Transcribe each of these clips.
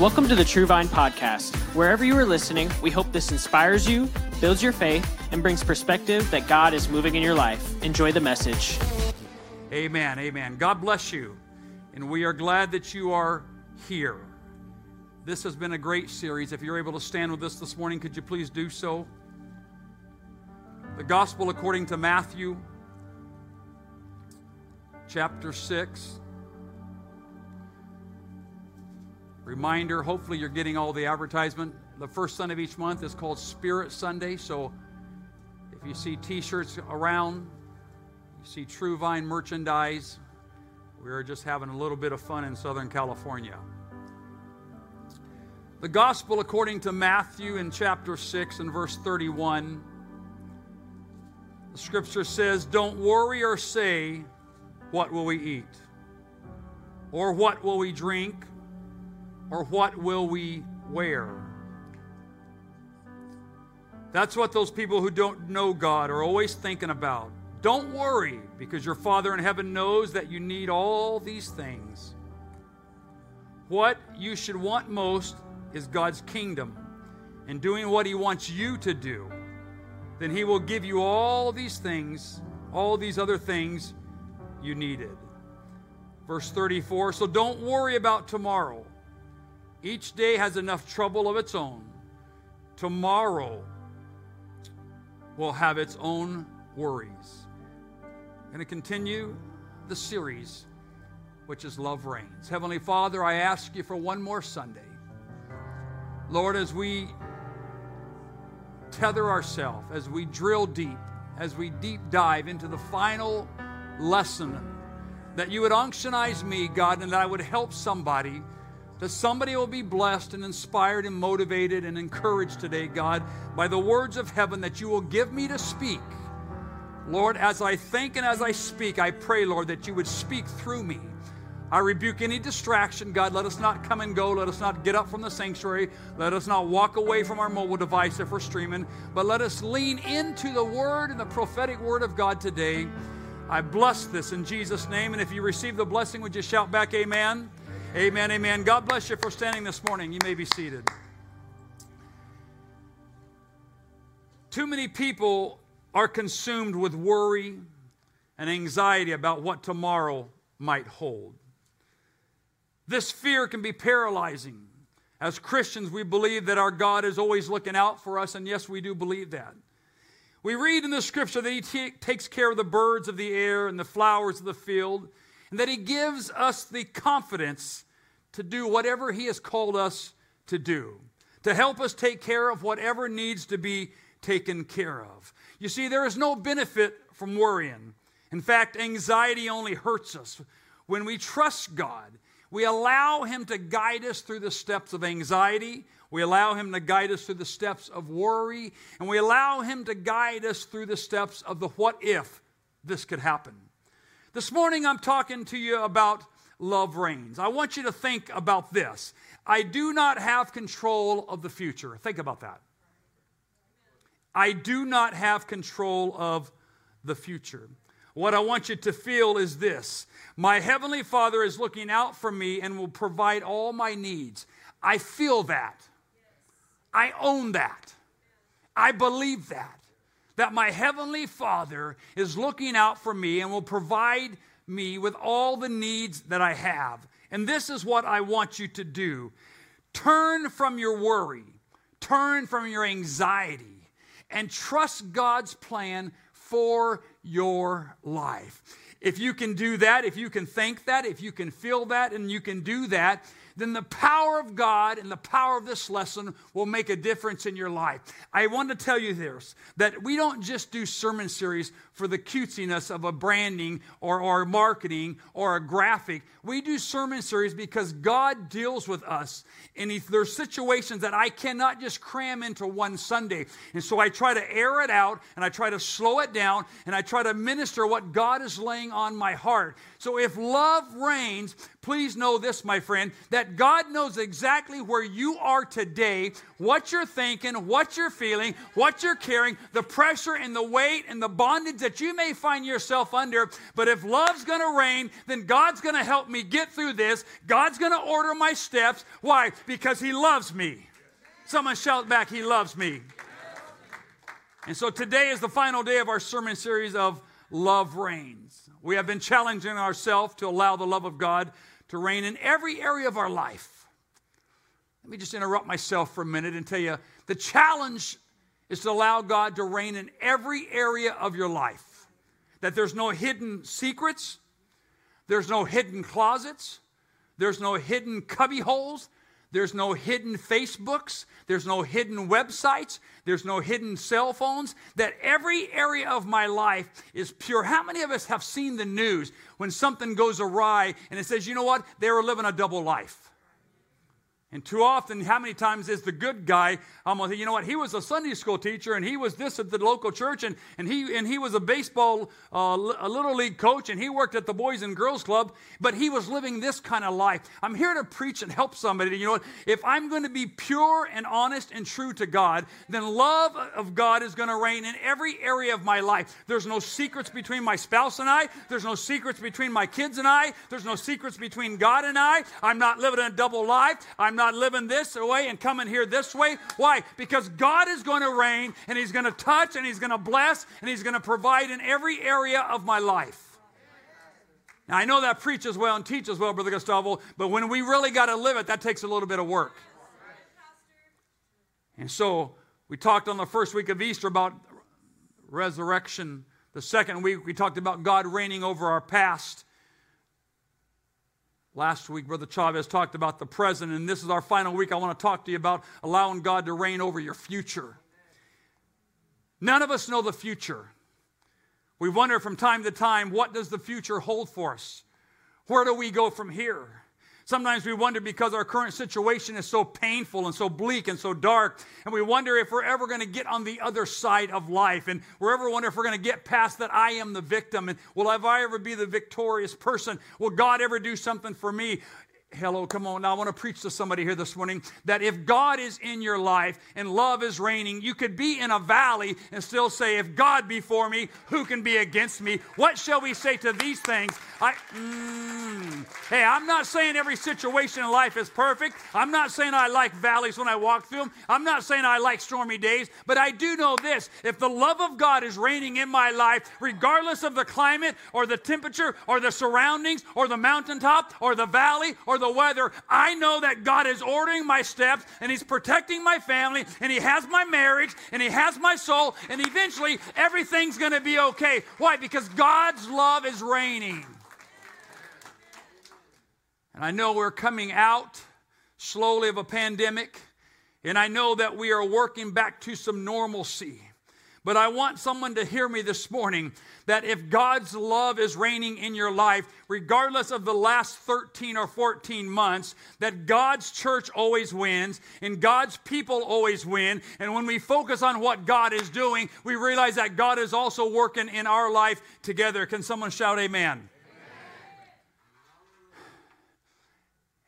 Welcome to the True Vine Podcast. Wherever you are listening, we hope this inspires you, builds your faith, and brings perspective that God is moving in your life. Enjoy the message. Amen. Amen. God bless you. And we are glad that you are here. This has been a great series. If you're able to stand with us this morning, could you please do so? The Gospel according to Matthew, chapter 6. Reminder hopefully, you're getting all the advertisement. The first Sunday of each month is called Spirit Sunday. So if you see t shirts around, you see True Vine merchandise, we're just having a little bit of fun in Southern California. The Gospel according to Matthew in chapter 6 and verse 31. The scripture says, Don't worry or say, What will we eat? Or what will we drink? Or what will we wear? That's what those people who don't know God are always thinking about. Don't worry, because your Father in heaven knows that you need all these things. What you should want most is God's kingdom and doing what He wants you to do. Then He will give you all these things, all these other things you needed. Verse 34 So don't worry about tomorrow each day has enough trouble of its own. Tomorrow will have its own worries. Going to continue the series, which is Love Reigns. Heavenly Father, I ask you for one more Sunday. Lord, as we tether ourselves, as we drill deep, as we deep dive into the final lesson, that you would unctionize me, God, and that I would help somebody that somebody will be blessed and inspired and motivated and encouraged today, God, by the words of heaven that you will give me to speak. Lord, as I think and as I speak, I pray, Lord, that you would speak through me. I rebuke any distraction, God. Let us not come and go. Let us not get up from the sanctuary. Let us not walk away from our mobile device if we're streaming, but let us lean into the word and the prophetic word of God today. I bless this in Jesus' name. And if you receive the blessing, would you shout back, Amen? Amen, amen. God bless you for standing this morning. You may be seated. Too many people are consumed with worry and anxiety about what tomorrow might hold. This fear can be paralyzing. As Christians, we believe that our God is always looking out for us, and yes, we do believe that. We read in the scripture that He takes care of the birds of the air and the flowers of the field and that He gives us the confidence to do whatever He has called us to do, to help us take care of whatever needs to be taken care of. You see, there is no benefit from worrying. In fact, anxiety only hurts us. When we trust God, we allow Him to guide us through the steps of anxiety. We allow Him to guide us through the steps of worry. And we allow Him to guide us through the steps of the what if this could happen. This morning, I'm talking to you about love reigns. I want you to think about this. I do not have control of the future. Think about that. I do not have control of the future. What I want you to feel is this My Heavenly Father is looking out for me and will provide all my needs. I feel that. I own that. I believe that that my Heavenly Father is looking out for me and will provide me with all the needs that I have. And this is what I want you to do turn from your worry, turn from your anxiety, and trust God's plan for your life. If you can do that, if you can think that, if you can feel that, and you can do that, then the power of God and the power of this lesson will make a difference in your life. I want to tell you this that we don't just do sermon series for the cutesiness of a branding or, or marketing or a graphic. We do sermon series because God deals with us. And there's situations that I cannot just cram into one Sunday. And so I try to air it out and I try to slow it down and I try to minister what God is laying on my heart. So if love reigns, please know this, my friend, that God knows exactly where you are today, what you're thinking, what you're feeling, what you're carrying, the pressure and the weight and the bondage that you may find yourself under. But if love's going to reign, then God's going to help me get through this. God's going to order my steps. Why? Because He loves me. Someone shout back, He loves me. And so today is the final day of our sermon series of Love Reigns. We have been challenging ourselves to allow the love of God to reign in every area of our life. Let me just interrupt myself for a minute and tell you the challenge is to allow God to reign in every area of your life. That there's no hidden secrets, there's no hidden closets, there's no hidden cubby holes, there's no hidden Facebooks. There's no hidden websites. There's no hidden cell phones. That every area of my life is pure. How many of us have seen the news when something goes awry and it says, you know what? They were living a double life? And too often, how many times is the good guy? Say, you know what? He was a Sunday school teacher, and he was this at the local church, and, and he and he was a baseball, uh, a little league coach, and he worked at the Boys and Girls Club. But he was living this kind of life. I'm here to preach and help somebody. You know what? If I'm going to be pure and honest and true to God, then love of God is going to reign in every area of my life. There's no secrets between my spouse and I. There's no secrets between my kids and I. There's no secrets between God and I. I'm not living a double life. I'm not living this way and coming here this way. Why? Because God is going to reign and He's going to touch and He's going to bless and He's going to provide in every area of my life. Now, I know that preaches well and teaches well, Brother Gustavo, but when we really got to live it, that takes a little bit of work. And so we talked on the first week of Easter about resurrection. The second week, we talked about God reigning over our past. Last week, Brother Chavez talked about the present, and this is our final week. I want to talk to you about allowing God to reign over your future. None of us know the future. We wonder from time to time, what does the future hold for us? Where do we go from here? Sometimes we wonder because our current situation is so painful and so bleak and so dark, and we wonder if we're ever going to get on the other side of life, and we're ever wonder if we're going to get past that I am the victim, and will I ever be the victorious person? Will God ever do something for me? Hello, come on. Now, I want to preach to somebody here this morning that if God is in your life and love is reigning, you could be in a valley and still say, If God be for me, who can be against me? What shall we say to these things? I, mm, hey, I'm not saying every situation in life is perfect. I'm not saying I like valleys when I walk through them. I'm not saying I like stormy days. But I do know this if the love of God is reigning in my life, regardless of the climate or the temperature or the surroundings or the mountaintop or the valley or the weather, I know that God is ordering my steps and He's protecting my family and He has my marriage and He has my soul and eventually everything's going to be okay. Why? Because God's love is reigning. And I know we're coming out slowly of a pandemic and I know that we are working back to some normalcy. But I want someone to hear me this morning that if God's love is reigning in your life, regardless of the last 13 or 14 months, that God's church always wins and God's people always win. And when we focus on what God is doing, we realize that God is also working in our life together. Can someone shout amen? amen.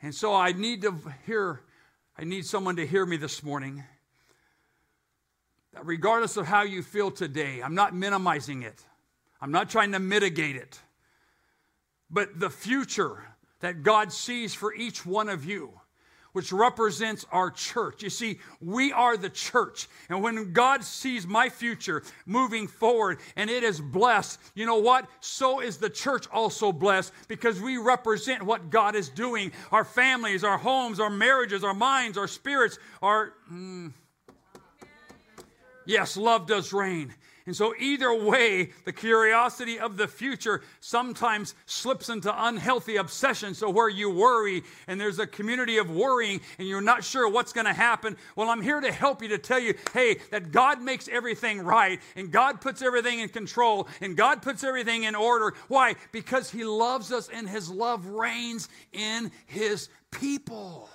And so I need to hear, I need someone to hear me this morning that regardless of how you feel today, I'm not minimizing it, I'm not trying to mitigate it, but the future that God sees for each one of you. Which represents our church. You see, we are the church. And when God sees my future moving forward and it is blessed, you know what? So is the church also blessed because we represent what God is doing. Our families, our homes, our marriages, our minds, our spirits, our. Mm, Yes, love does reign. And so, either way, the curiosity of the future sometimes slips into unhealthy obsession. So, where you worry and there's a community of worrying and you're not sure what's going to happen, well, I'm here to help you to tell you hey, that God makes everything right and God puts everything in control and God puts everything in order. Why? Because He loves us and His love reigns in His people.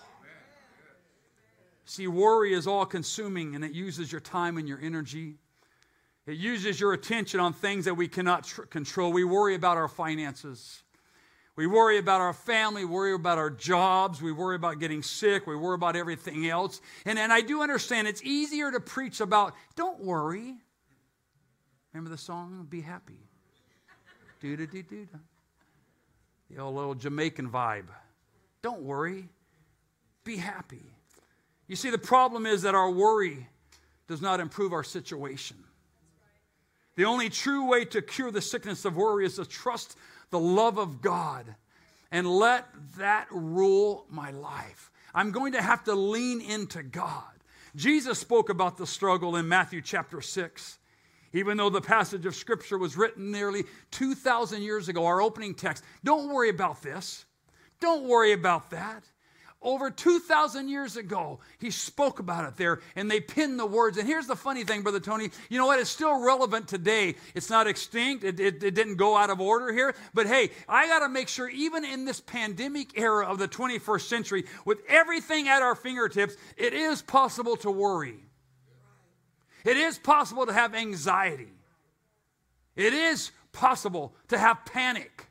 See, worry is all consuming and it uses your time and your energy. It uses your attention on things that we cannot tr- control. We worry about our finances. We worry about our family, we worry about our jobs, we worry about getting sick, we worry about everything else. And, and I do understand it's easier to preach about, don't worry. Remember the song, Be Happy? Do do do do. The old little Jamaican vibe. Don't worry, be happy. You see, the problem is that our worry does not improve our situation. The only true way to cure the sickness of worry is to trust the love of God and let that rule my life. I'm going to have to lean into God. Jesus spoke about the struggle in Matthew chapter 6. Even though the passage of Scripture was written nearly 2,000 years ago, our opening text, don't worry about this. Don't worry about that. Over 2,000 years ago, he spoke about it there and they pinned the words. And here's the funny thing, Brother Tony. You know what? It's still relevant today. It's not extinct, it, it, it didn't go out of order here. But hey, I got to make sure, even in this pandemic era of the 21st century, with everything at our fingertips, it is possible to worry. It is possible to have anxiety. It is possible to have panic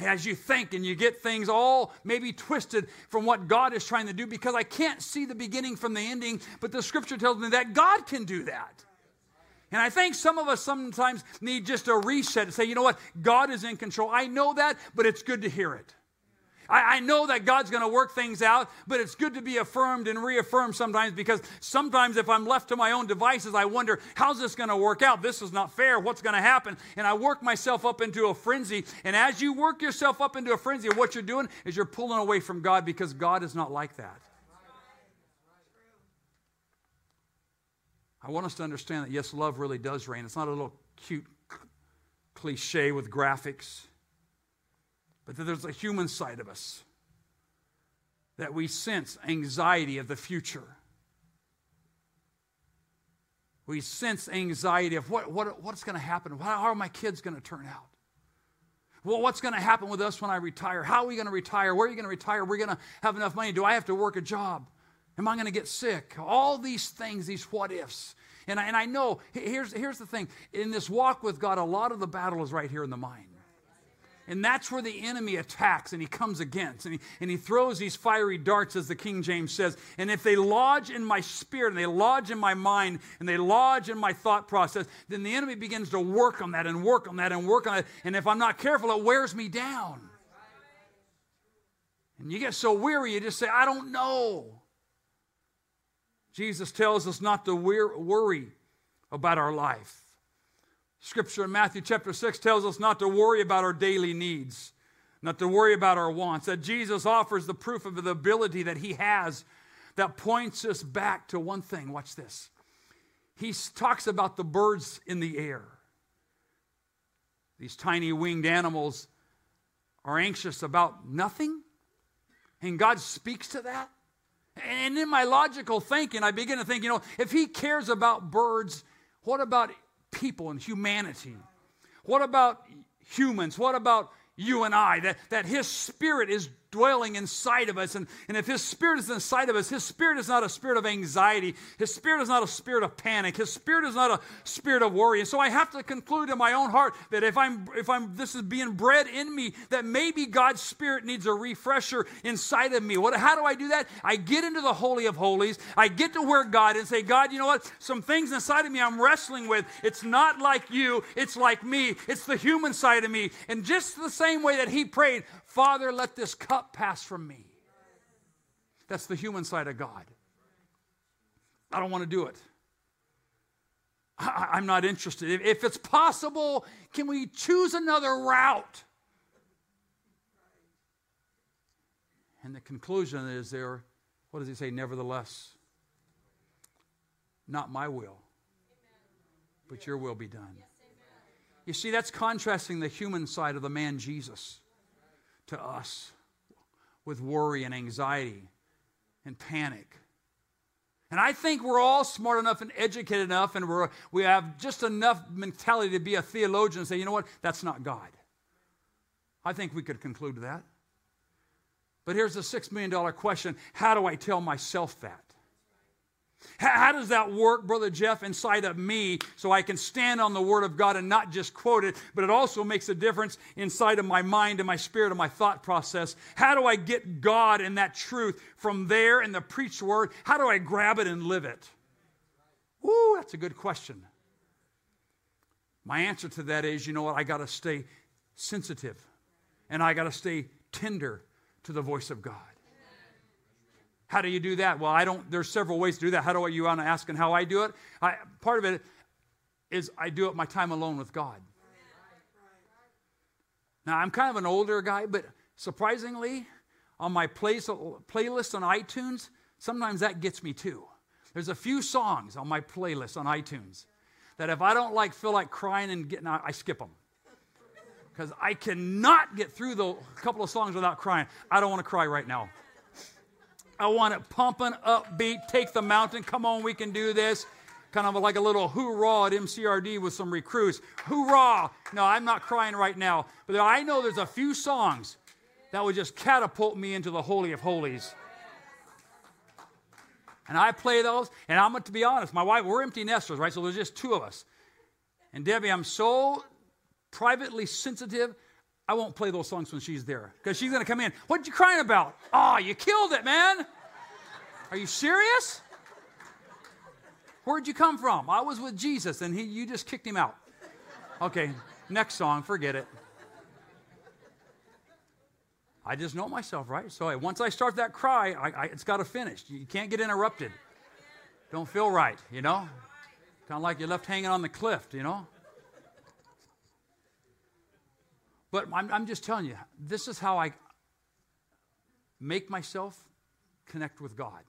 as you think and you get things all maybe twisted from what God is trying to do because I can't see the beginning from the ending, but the scripture tells me that God can do that. And I think some of us sometimes need just a reset to say, you know what? God is in control. I know that, but it's good to hear it. I, I know that God's going to work things out, but it's good to be affirmed and reaffirmed sometimes because sometimes if I'm left to my own devices, I wonder, how's this going to work out? This is not fair. What's going to happen? And I work myself up into a frenzy. And as you work yourself up into a frenzy, what you're doing is you're pulling away from God because God is not like that. I want us to understand that, yes, love really does reign. It's not a little cute cliche with graphics but that there's a human side of us that we sense anxiety of the future. We sense anxiety of what, what, what's going to happen. How are my kids going to turn out? Well, what's going to happen with us when I retire? How are we going to retire? Where are you going to retire? We're going to have enough money. Do I have to work a job? Am I going to get sick? All these things, these what ifs. And I, and I know, here's, here's the thing in this walk with God, a lot of the battle is right here in the mind. And that's where the enemy attacks and he comes against. And he, and he throws these fiery darts, as the King James says. And if they lodge in my spirit and they lodge in my mind and they lodge in my thought process, then the enemy begins to work on that and work on that and work on it. And if I'm not careful, it wears me down. And you get so weary, you just say, I don't know. Jesus tells us not to worry about our life. Scripture in Matthew chapter 6 tells us not to worry about our daily needs, not to worry about our wants, that Jesus offers the proof of the ability that he has that points us back to one thing. Watch this. He talks about the birds in the air. These tiny winged animals are anxious about nothing, and God speaks to that. And in my logical thinking, I begin to think, you know, if he cares about birds, what about people and humanity? What about humans? What about you and I? That, that His Spirit is dwelling inside of us. And, and if His Spirit is inside of us, His Spirit is not a spirit of anxiety. His Spirit is not a spirit of panic. His Spirit is not a spirit of worry. And so I have to conclude in my own heart that if I'm, if I'm, this is being bred in me, that maybe God's Spirit needs a refresher inside of me. What, how do I do that? I get into the Holy of Holies. I get to where God and say, God, you know what? Some things inside of me I'm wrestling with. It's not like you. It's like me. It's the human side of me. And just the same way that he prayed, Father, let this cup pass from me. That's the human side of God. I don't want to do it. I, am not interested. If, if it's possible, can we choose another route? And the conclusion is there, what does he say? Nevertheless, not my will, but your will be done. You see, that's contrasting the human side of the man Jesus to us with worry and anxiety and panic. And I think we're all smart enough and educated enough, and we're, we have just enough mentality to be a theologian and say, you know what, that's not God. I think we could conclude that. But here's the $6 million question How do I tell myself that? How, does that work, Brother Jeff, inside of me so I can stand on the Word of God and not just quote it, but it also makes a difference inside of my mind and my spirit and my thought process? How do I get God and that truth from there in the preached Word? How do I grab it and live it? Woo, that's a good question. My answer to that is you know what? I got to stay sensitive and I got to stay tender to the voice of God. How do you do that? Well, I don't, there's several ways to do that. How do I, you want to ask and how I do it? I, part of it is I do it my time alone with God. Now, I'm kind of an older guy, but surprisingly, on my play, playlist on iTunes, sometimes that gets me too. There's a few songs on my playlist on iTunes that if I don't like feel like crying and getting out, I skip them. Because I cannot get through the couple of songs without crying. I don't want to cry right now. I want it pumping, upbeat, take the mountain. Come on, we can do this. Kind of like a little hoorah at MCRD with some recruits. Hoorah! No, I'm not crying right now. But I know there's a few songs that would just catapult me into the Holy of Holies. And I play those, and I'm going to be honest, my wife, we're empty nesters, right? So there's just two of us. And Debbie, I'm so privately sensitive I won't play those songs when she's there because she's going to come in. What you crying about? Oh, you killed it, man. Are you serious? Where'd you come from? I was with Jesus and he, you just kicked him out. Okay, next song, forget it. I just know myself, right? So once I start that cry, I, I, it's got to finish. You can't get interrupted. Don't feel right, you know? Kind of like you're left hanging on the cliff, you know? But I'm, I'm just telling you, this is how I make myself connect with God.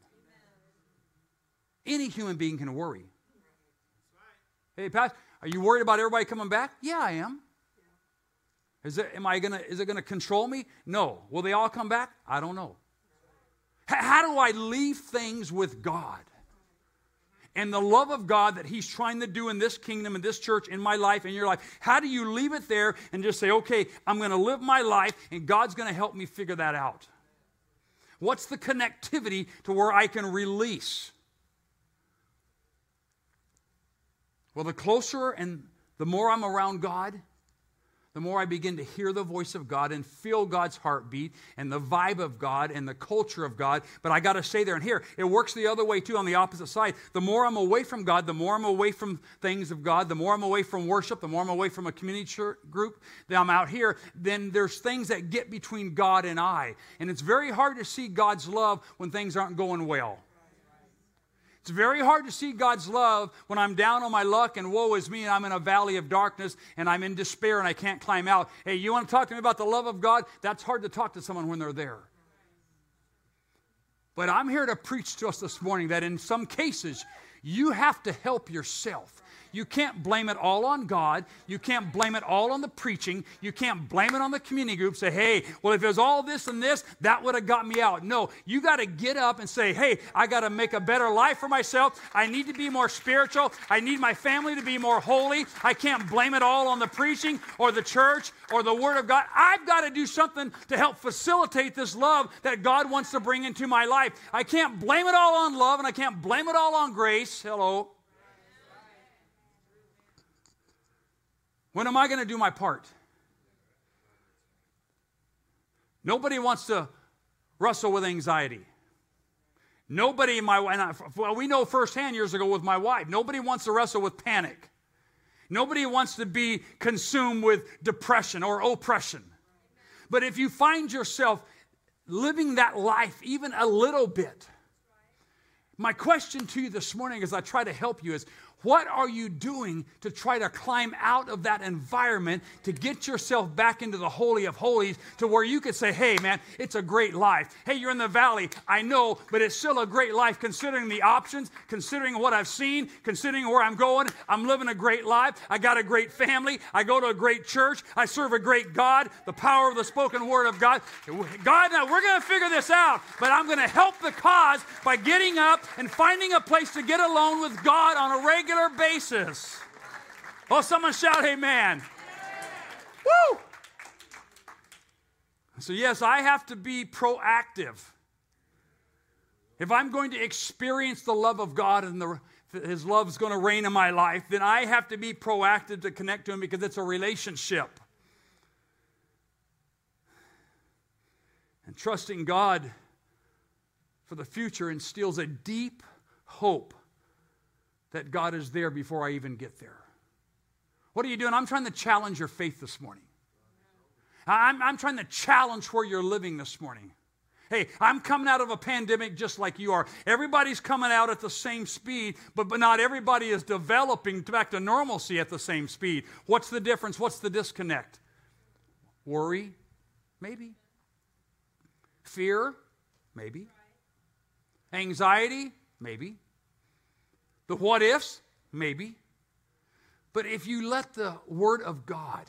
Any human being can worry. Hey, Pastor, are you worried about everybody coming back? Yeah, I am. Is it, am I gonna, is it going to control me? No. Will they all come back? I don't know. H- how do I leave things with God? And the love of God that He's trying to do in this kingdom, in this church, in my life, in your life. How do you leave it there and just say, okay, I'm going to live my life and God's going to help me figure that out? What's the connectivity to where I can release? Well, the closer and the more I'm around God, the more I begin to hear the voice of God and feel God's heartbeat and the vibe of God and the culture of God. But I got to stay there and here. It works the other way too on the opposite side. The more I'm away from God, the more I'm away from things of God, the more I'm away from worship, the more I'm away from a community group that I'm out here, then there's things that get between God and I. And it's very hard to see God's love when things aren't going well. It's very hard to see God's love when I'm down on my luck and woe is me and I'm in a valley of darkness and I'm in despair and I can't climb out. Hey, you want to talk to me about the love of God? That's hard to talk to someone when they're there. But I'm here to preach to us this morning that in some cases, you have to help yourself. You can't blame it all on God. You can't blame it all on the preaching. You can't blame it on the community group. Say, hey, well, if it was all this and this, that would have got me out. No, you got to get up and say, hey, I got to make a better life for myself. I need to be more spiritual. I need my family to be more holy. I can't blame it all on the preaching or the church or the Word of God. I've got to do something to help facilitate this love that God wants to bring into my life. I can't blame it all on love and I can't blame it all on grace. Hello. When am I going to do my part? Nobody wants to wrestle with anxiety. Nobody in my well, we know firsthand years ago with my wife. Nobody wants to wrestle with panic. Nobody wants to be consumed with depression or oppression. But if you find yourself living that life even a little bit, my question to you this morning as I try to help you is what are you doing to try to climb out of that environment to get yourself back into the Holy of Holies to where you could say, hey, man, it's a great life. Hey, you're in the valley. I know, but it's still a great life considering the options, considering what I've seen, considering where I'm going. I'm living a great life. I got a great family. I go to a great church. I serve a great God, the power of the spoken word of God. God, now we're going to figure this out, but I'm going to help the cause by getting up and finding a place to get alone with God on a regular regular basis. Oh, someone shout amen. Woo! So, yes, I have to be proactive. if I'm going to experience the love of God and the, His love is going to reign in my life, then I have to be proactive to connect to Him because it's a relationship. And trusting God for the future instills a deep hope that God is there before I even get there. What are you doing? I'm trying to challenge your faith this morning. I'm, I'm trying to challenge where you're living this morning. Hey, I'm coming out of a pandemic just like you are. Everybody's coming out at the same speed, but, but not everybody is developing back to normalcy at the same speed. What's the difference? What's the disconnect? Worry? Maybe. Fear? Maybe. Anxiety? Maybe. The what ifs? Maybe. But if you let the Word of God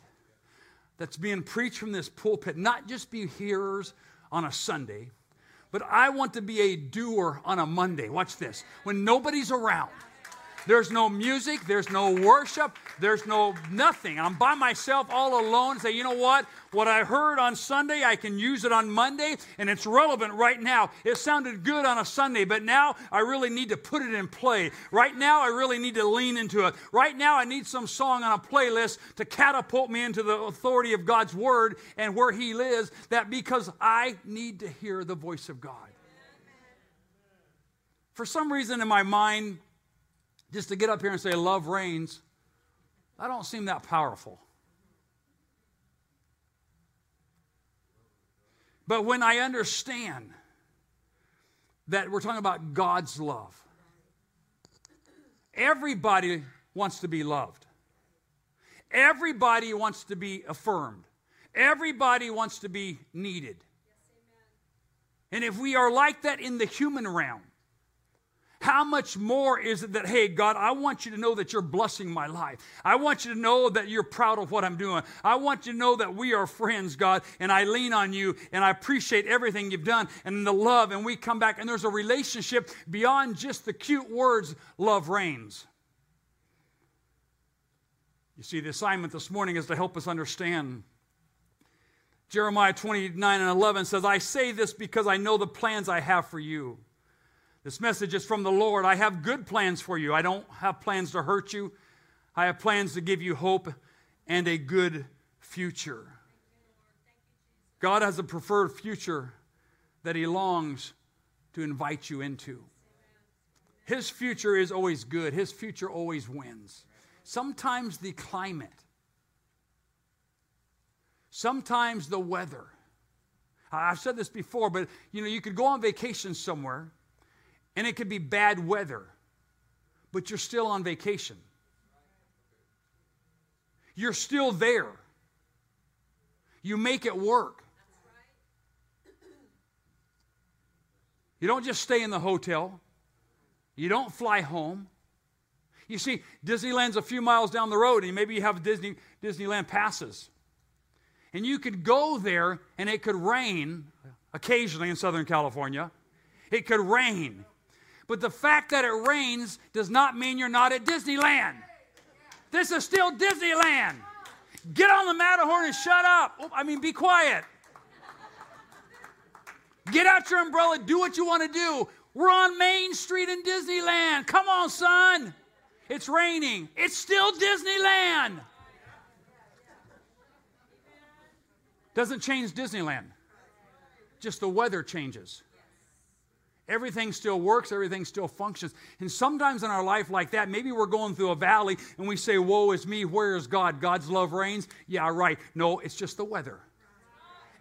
that's being preached from this pulpit not just be hearers on a Sunday, but I want to be a doer on a Monday. Watch this. When nobody's around, there's no music, there's no worship, there's no nothing. I'm by myself all alone. Say, you know what? What I heard on Sunday, I can use it on Monday, and it's relevant right now. It sounded good on a Sunday, but now I really need to put it in play. Right now, I really need to lean into it. Right now, I need some song on a playlist to catapult me into the authority of God's Word and where He lives, that because I need to hear the voice of God. For some reason in my mind, just to get up here and say, love reigns, I don't seem that powerful. But when I understand that we're talking about God's love, everybody wants to be loved. Everybody wants to be affirmed. Everybody wants to be needed. and if we are like that in the human realm, how much more is it that, hey, God, I want you to know that you're blessing my life. I want you to know that you're proud of what I'm doing. I want you to know that we are friends, God, and I lean on you and I appreciate everything you've done and the love. And we come back and there's a relationship beyond just the cute words, love reigns. You see, the assignment this morning is to help us understand. Jeremiah 29 and 11 says, I say this because I know the plans I have for you this message is from the Lord. I have good plans for you. I don't have plans to hurt you. I have plans to give you hope and a good future. God has a preferred future that He longs to invite you into. His future is always good, His future always wins. Sometimes the climate, sometimes the weather. I've said this before, but you know, you could go on vacation somewhere and it could be bad weather, but you're still on vacation. You're still there. You make it work. You don't just stay in the hotel. You don't fly home. You see, Disneyland's a few miles down the road, and maybe you have Disney, Disneyland passes. And you could go there, and it could rain occasionally in Southern California. It could rain. But the fact that it rains does not mean you're not at Disneyland. This is still Disneyland. Get on the Matterhorn and shut up. Oh, I mean, be quiet. Get out your umbrella, do what you want to do. We're on Main Street in Disneyland. Come on, son. It's raining. It's still Disneyland. Doesn't change Disneyland, just the weather changes. Everything still works, everything still functions. And sometimes in our life, like that, maybe we're going through a valley and we say, Woe is me, where is God? God's love reigns. Yeah, right. No, it's just the weather.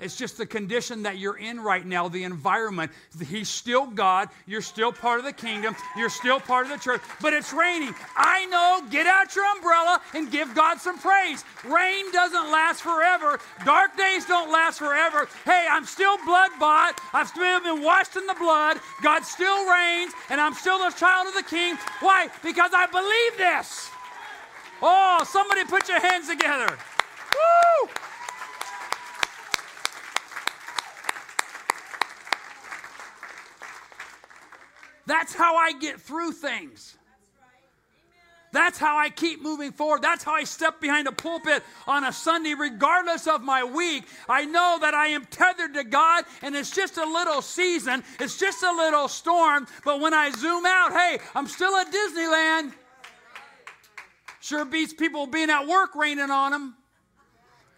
It's just the condition that you're in right now, the environment. He's still God. You're still part of the kingdom. You're still part of the church, but it's raining. I know. Get out your umbrella and give God some praise. Rain doesn't last forever. Dark days don't last forever. Hey, I'm still blood bought. I've still been washed in the blood. God still reigns, and I'm still the child of the king. Why? Because I believe this. Oh, somebody put your hands together. Woo! That's how I get through things. That's how I keep moving forward. That's how I step behind a pulpit on a Sunday, regardless of my week. I know that I am tethered to God, and it's just a little season, it's just a little storm. But when I zoom out, hey, I'm still at Disneyland. Sure beats people being at work raining on them.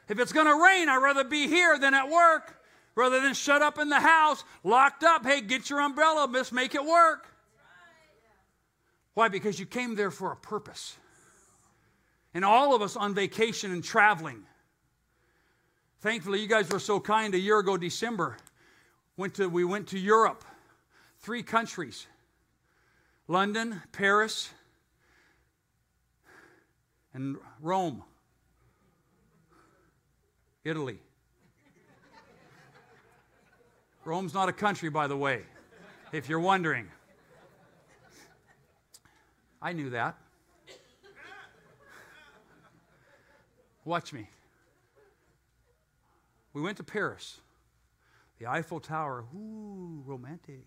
If it's going to rain, I'd rather be here than at work rather than shut up in the house, locked up. Hey, get your umbrella, miss, make it work. Why? Because you came there for a purpose. And all of us on vacation and traveling. Thankfully, you guys were so kind. A year ago, December, went to, we went to Europe, three countries London, Paris, and Rome, Italy. Rome's not a country, by the way, if you're wondering. I knew that. Watch me. We went to Paris. The Eiffel Tower, ooh, romantic.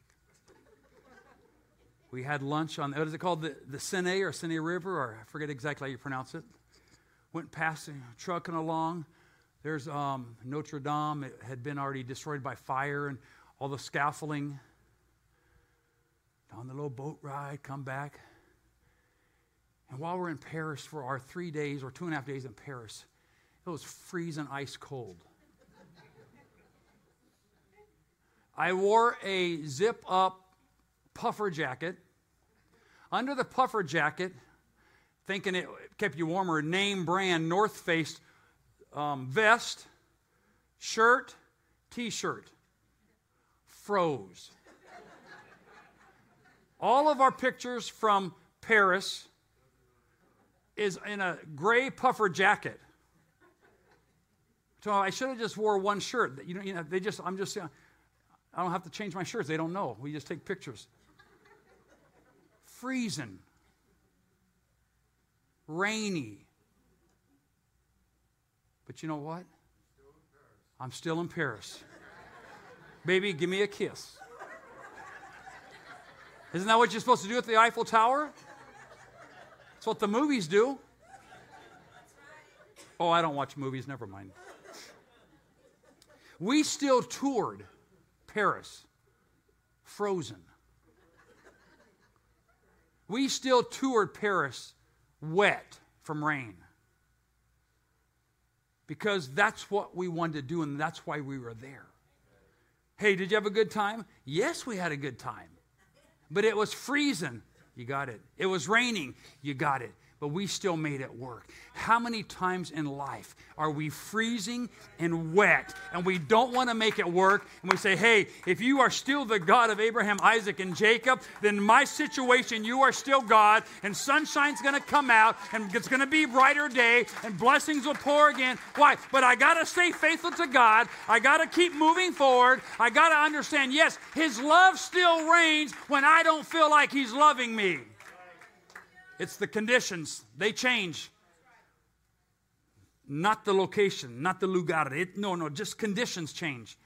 We had lunch on, what is it called? The, the Seine or Seine River, or I forget exactly how you pronounce it. Went passing, trucking along. There's um, Notre Dame. It had been already destroyed by fire and all the scaffolding. On the little boat ride, come back. And while we're in Paris for our three days or two and a half days in Paris, it was freezing ice cold. I wore a zip up puffer jacket. Under the puffer jacket, thinking it kept you warmer, name brand North Face um, vest, shirt, t shirt. Froze. All of our pictures from Paris is in a gray puffer jacket. So I should have just wore one shirt. You know, you know they just, I'm just, saying I don't have to change my shirts. They don't know. We just take pictures. Freezing. Rainy. But you know what? I'm still in Paris. Baby, give me a kiss. Isn't that what you're supposed to do at the Eiffel Tower? That's what the movies do. Oh, I don't watch movies, never mind. We still toured Paris, frozen. We still toured Paris wet from rain. Because that's what we wanted to do, and that's why we were there. Hey, did you have a good time? Yes, we had a good time. But it was freezing. You got it. It was raining. You got it but we still made it work. How many times in life are we freezing and wet and we don't want to make it work? And we say, hey, if you are still the God of Abraham, Isaac, and Jacob, then my situation, you are still God, and sunshine's going to come out, and it's going to be brighter day, and blessings will pour again. Why? But I got to stay faithful to God. I got to keep moving forward. I got to understand, yes, His love still reigns when I don't feel like He's loving me. It's the conditions, they change. Not the location, not the lugar. It, no, no, just conditions change.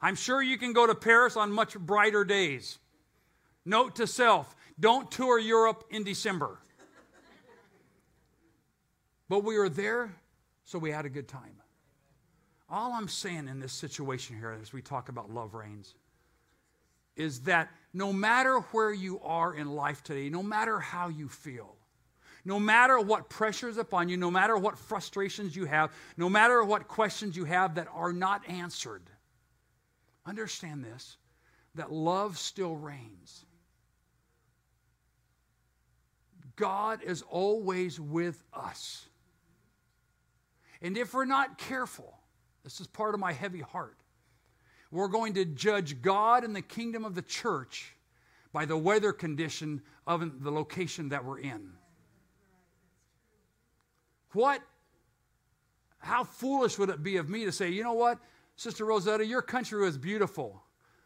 I'm sure you can go to Paris on much brighter days. Note to self don't tour Europe in December. but we were there, so we had a good time. All I'm saying in this situation here, as we talk about love reigns, is that no matter where you are in life today, no matter how you feel, no matter what pressures upon you, no matter what frustrations you have, no matter what questions you have that are not answered, understand this that love still reigns. God is always with us. And if we're not careful, this is part of my heavy heart we're going to judge God and the kingdom of the church by the weather condition of the location that we're in. What? How foolish would it be of me to say, you know what, Sister Rosetta, your country was beautiful,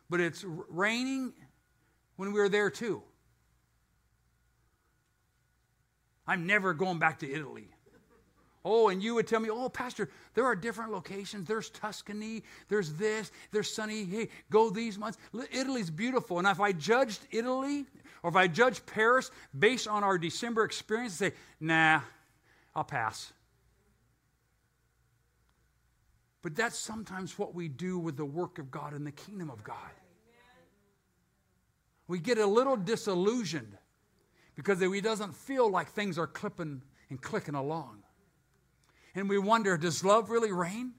but it's raining when we were there too. I'm never going back to Italy. Oh, and you would tell me, oh, Pastor, there are different locations. There's Tuscany, there's this, there's sunny. Hey, go these months. Italy's beautiful. And if I judged Italy Or if I judged Paris based on our December experience, I'd say, nah, I'll pass. But that's sometimes what we do with the work of God in the kingdom of God. We get a little disillusioned because it doesn't feel like things are clipping and clicking along. And we wonder does love really reign?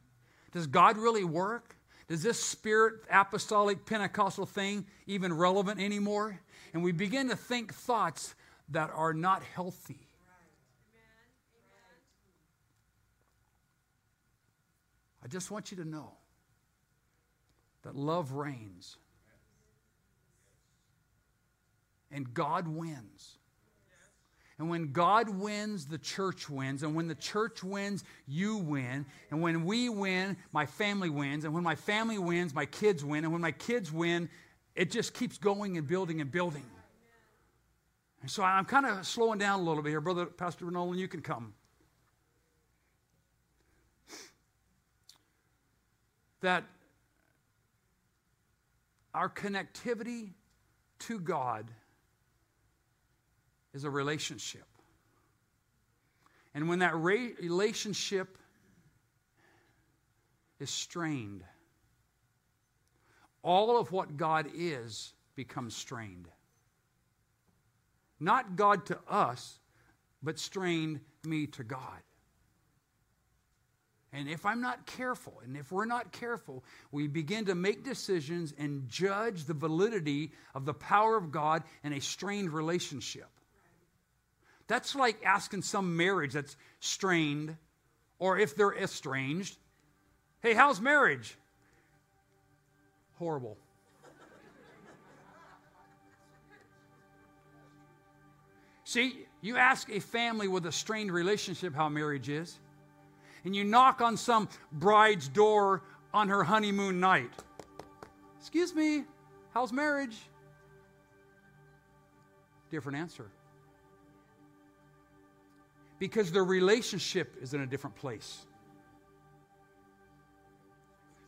Does God really work? Is this spirit apostolic Pentecostal thing even relevant anymore? And we begin to think thoughts that are not healthy. I just want you to know that love reigns and God wins. And when God wins, the church wins. And when the church wins, you win. And when we win, my family wins. And when my family wins, my kids win. And when my kids win, it just keeps going and building and building. And so I'm kind of slowing down a little bit here. Brother Pastor Nolan, you can come. That our connectivity to God is a relationship. And when that re- relationship is strained, all of what God is becomes strained. Not God to us, but strained me to God. And if I'm not careful, and if we're not careful, we begin to make decisions and judge the validity of the power of God in a strained relationship. That's like asking some marriage that's strained, or if they're estranged, hey, how's marriage? Horrible. See, you ask a family with a strained relationship how marriage is, and you knock on some bride's door on her honeymoon night. Excuse me, how's marriage? Different answer because their relationship is in a different place.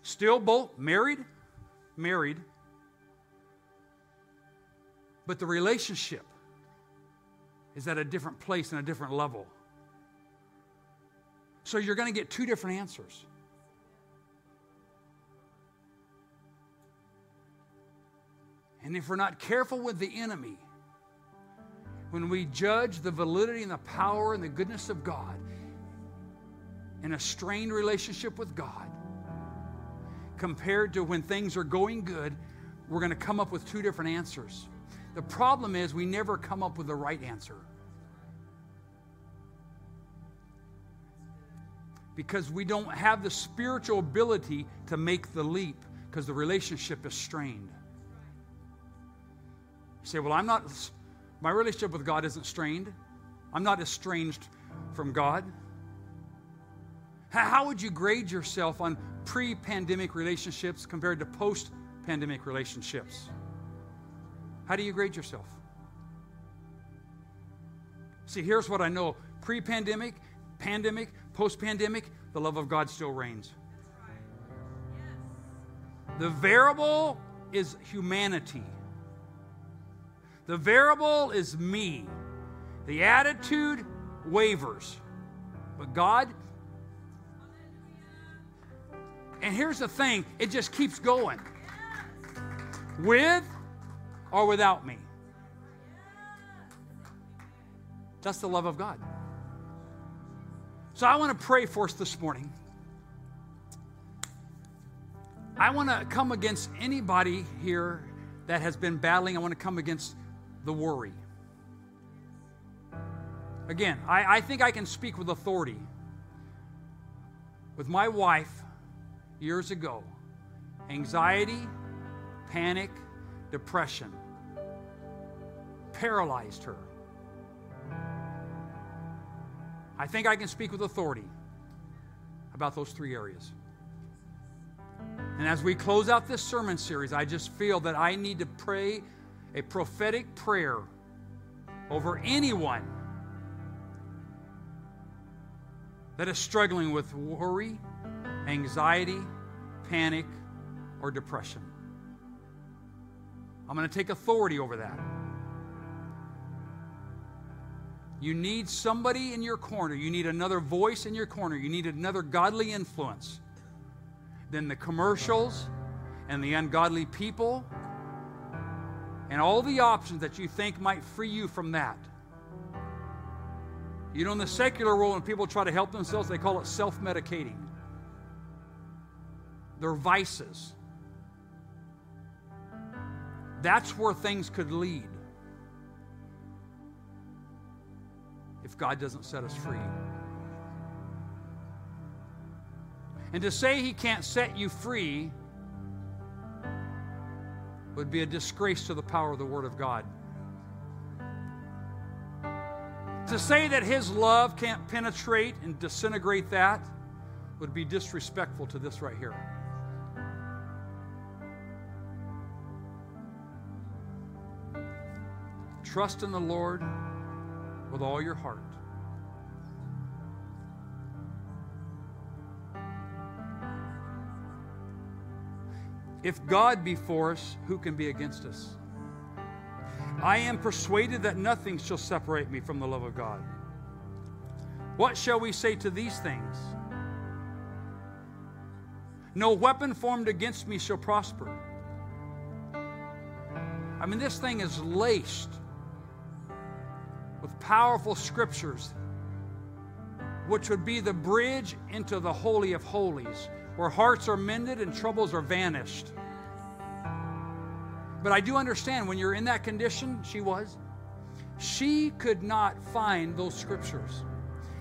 Still both married, married, but the relationship is at a different place and a different level. So you're going to get two different answers. And if we're not careful with the enemy, when we judge the validity and the power and the goodness of God in a strained relationship with God, compared to when things are going good, we're going to come up with two different answers. The problem is we never come up with the right answer. Because we don't have the spiritual ability to make the leap because the relationship is strained. You say, Well, I'm not my relationship with God isn't strained. I'm not estranged from God. How would you grade yourself on pre pandemic relationships compared to post pandemic relationships? How do you grade yourself? See, here's what I know pre pandemic, pandemic, post pandemic, the love of God still reigns. The variable is humanity. The variable is me. The attitude wavers. But God, and here's the thing it just keeps going with or without me. That's the love of God. So I want to pray for us this morning. I want to come against anybody here that has been battling. I want to come against the worry. Again, I, I think I can speak with authority. With my wife years ago, anxiety, panic, depression paralyzed her. I think I can speak with authority about those three areas. And as we close out this sermon series, I just feel that I need to pray a prophetic prayer over anyone that is struggling with worry, anxiety, panic, or depression. I'm going to take authority over that. You need somebody in your corner. You need another voice in your corner. You need another godly influence than the commercials and the ungodly people and all the options that you think might free you from that. You know, in the secular world, when people try to help themselves, they call it self medicating. They're vices. That's where things could lead. if God doesn't set us free. And to say He can't set you free would be a disgrace to the power of the Word of God. To say that His love can't penetrate and disintegrate that would be disrespectful to this right here. Trust in the Lord with all your heart. If God be for us, who can be against us? I am persuaded that nothing shall separate me from the love of God. What shall we say to these things? No weapon formed against me shall prosper. I mean, this thing is laced with powerful scriptures, which would be the bridge into the Holy of Holies, where hearts are mended and troubles are vanished. But I do understand when you're in that condition, she was, she could not find those scriptures.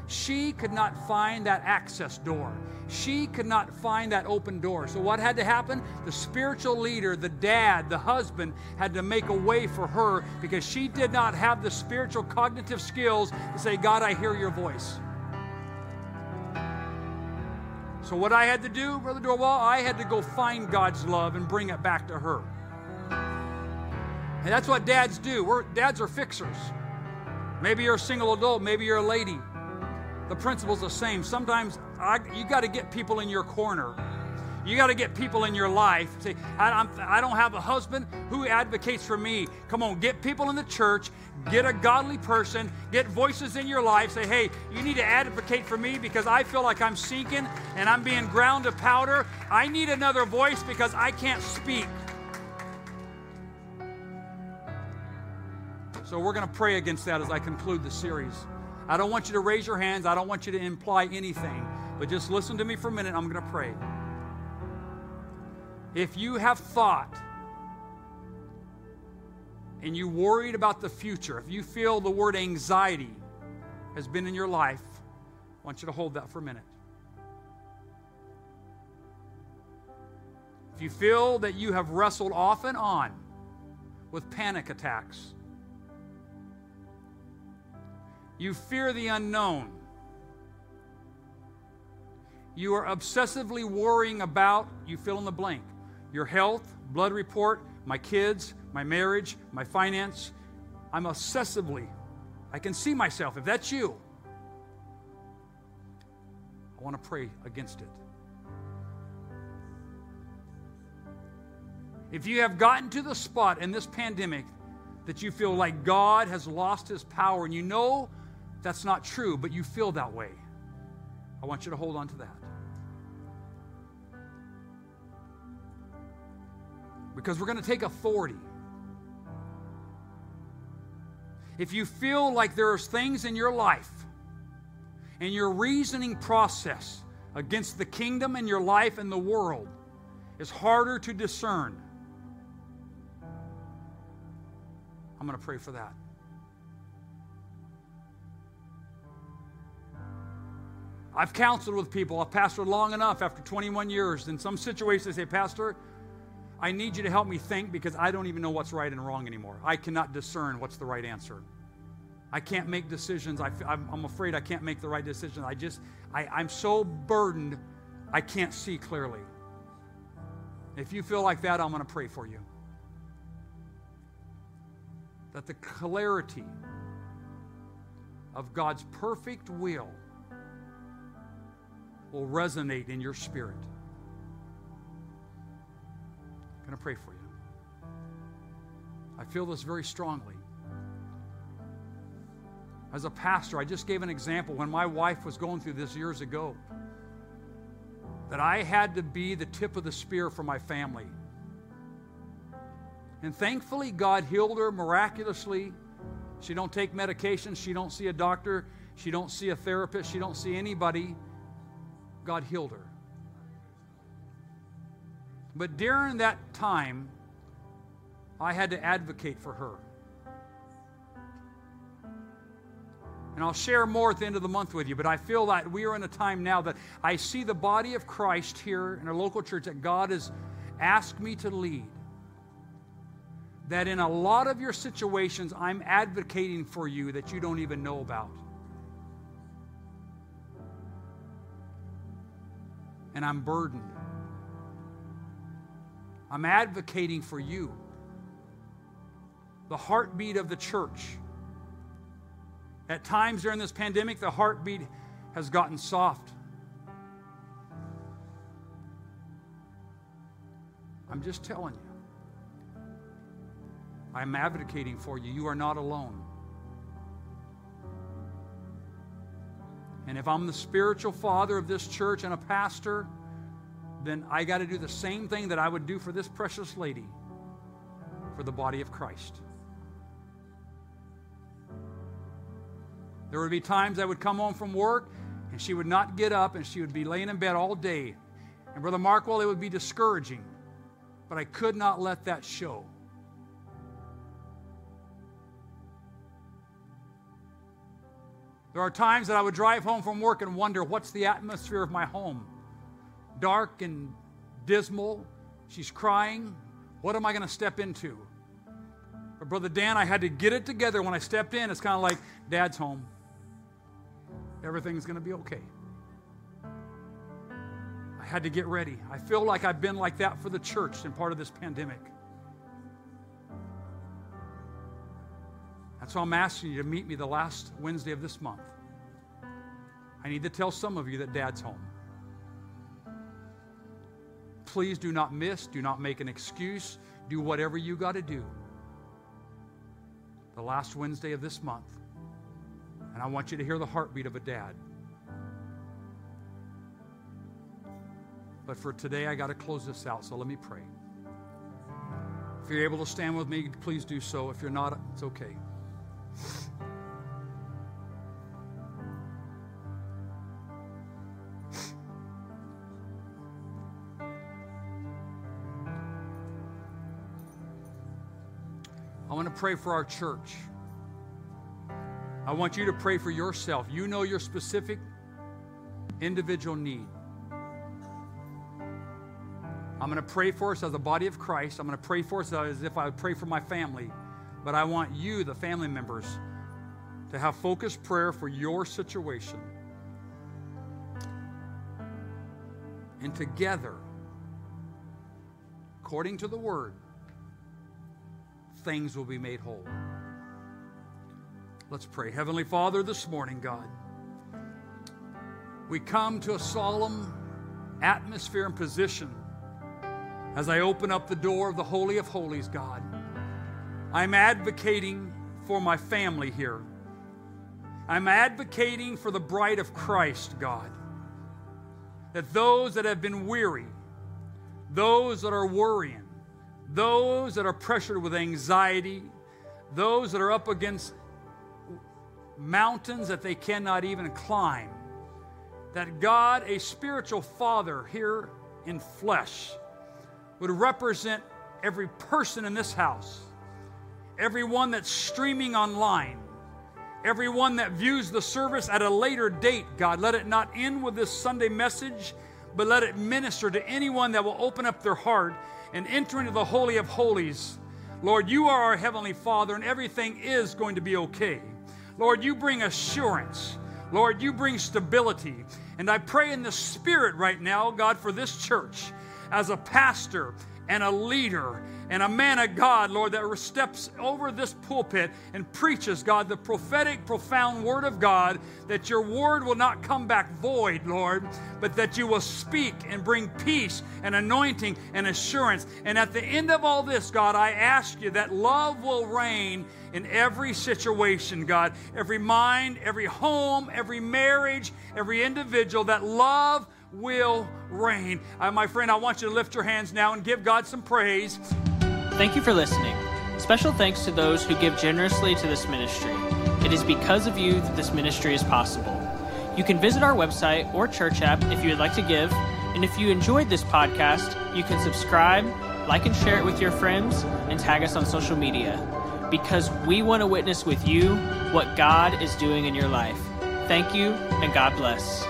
She could not find that access door. She could not find that open door. So, what had to happen? The spiritual leader, the dad, the husband, had to make a way for her because she did not have the spiritual cognitive skills to say, God, I hear your voice. So, what I had to do, Brother Dorwell, I had to go find God's love and bring it back to her. And that's what dads do. We're, dads are fixers. Maybe you're a single adult, maybe you're a lady. The principle's the same. Sometimes I, you got to get people in your corner. You got to get people in your life. Say, I, I'm, I don't have a husband who advocates for me. Come on, get people in the church, get a godly person, get voices in your life. Say, hey, you need to advocate for me because I feel like I'm sinking and I'm being ground to powder. I need another voice because I can't speak. So we're going to pray against that as I conclude the series. I don't want you to raise your hands. I don't want you to imply anything. But just listen to me for a minute. I'm going to pray. If you have thought and you worried about the future, if you feel the word anxiety has been in your life, I want you to hold that for a minute. If you feel that you have wrestled off and on with panic attacks, you fear the unknown. You are obsessively worrying about, you fill in the blank, your health, blood report, my kids, my marriage, my finance. I'm obsessively, I can see myself. If that's you, I want to pray against it. If you have gotten to the spot in this pandemic that you feel like God has lost his power and you know that's not true, but you feel that way. I want you to hold on to that. Because we're going to take authority. If you feel like there are things in your life and your reasoning process against the kingdom and your life and the world is harder to discern, I'm going to pray for that. I've counseled with people. I've pastored long enough after 21 years. In some situations, they say, Pastor, I need you to help me think because I don't even know what's right and wrong anymore. I cannot discern what's the right answer. I can't make decisions. I, am afraid I can't make the right decision. I just, I, I'm so burdened, I can't see clearly. If you feel like that, I'm going to pray for you. That the clarity of God's perfect will will resonate in your spirit. Going to pray for you. I feel this very strongly. As a pastor, I just gave an example when my wife was going through this years ago that I had to be the tip of the spear for my family. And thankfully, God healed her miraculously. She don't take medications. She don't see a doctor. She don't see a therapist. She don't see anybody. God healed her. But during that time, I had to advocate for her. And I'll share more at the end of the month with you, but I feel that we are in a time now that I see the body of Christ here in our local church that God has asked me to lead. That in a lot of your situations, I'm advocating for you that you don't even know about. And I'm burdened. I'm advocating for you. The heartbeat of the church at times during this pandemic, the heartbeat has gotten soft. I'm just telling you. I'm advocating for you. You are not alone. And if I'm the spiritual father of this church and a pastor, then I got to do the same thing that I would do for this precious lady for the body of Christ. There would be times I would come home from work and she would not get up and she would be laying in bed all day. And Brother Markwell, it would be discouraging. But I could not let that show. There are times that I would drive home from work and wonder what's the atmosphere of my home? Dark and dismal. She's crying. What am I going to step into? But Brother Dan, I had to get it together when I stepped in. It's kind of like, Dad's home everything's going to be okay. I had to get ready. I feel like I've been like that for the church in part of this pandemic. That's why I'm asking you to meet me the last Wednesday of this month. I need to tell some of you that dad's home. Please do not miss, do not make an excuse, do whatever you got to do. The last Wednesday of this month. And I want you to hear the heartbeat of a dad. But for today, I got to close this out, so let me pray. If you're able to stand with me, please do so. If you're not, it's okay. I want to pray for our church. I want you to pray for yourself. You know your specific individual need. I'm going to pray for us as a body of Christ. I'm going to pray for us as if I would pray for my family. But I want you, the family members, to have focused prayer for your situation. And together, according to the word, things will be made whole. Let's pray. Heavenly Father, this morning, God, we come to a solemn atmosphere and position as I open up the door of the Holy of Holies, God. I'm advocating for my family here. I'm advocating for the bride of Christ, God. That those that have been weary, those that are worrying, those that are pressured with anxiety, those that are up against mountains that they cannot even climb. That God, a spiritual father here in flesh, would represent every person in this house, everyone that's streaming online, everyone that views the service at a later date, God. Let it not end with this Sunday message, but let it minister to anyone that will open up their heart and enter into the Holy of Holies. Lord, you are our Heavenly Father, and everything is going to be okay. Lord, you bring assurance. Lord, you bring stability. And I pray in the Spirit right now, God, for this church as a pastor and a leader and a man of God, Lord, that steps over this pulpit and preaches, God, the prophetic, profound word of God, that your word will not come back void, Lord, but that you will speak and bring peace and anointing and assurance. And at the end of all this, God, I ask you that love will reign in every situation, God, every mind, every home, every marriage, every individual, that love will reign. Uh, my friend, I want you to lift your hands now and give God some praise. Thank you for listening. Special thanks to those who give generously to this ministry. It is because of you that this ministry is possible. You can visit our website or church app if you would like to give. And if you enjoyed this podcast, you can subscribe, like and share it with your friends, and tag us on social media. Because we want to witness with you what God is doing in your life. Thank you, and God bless.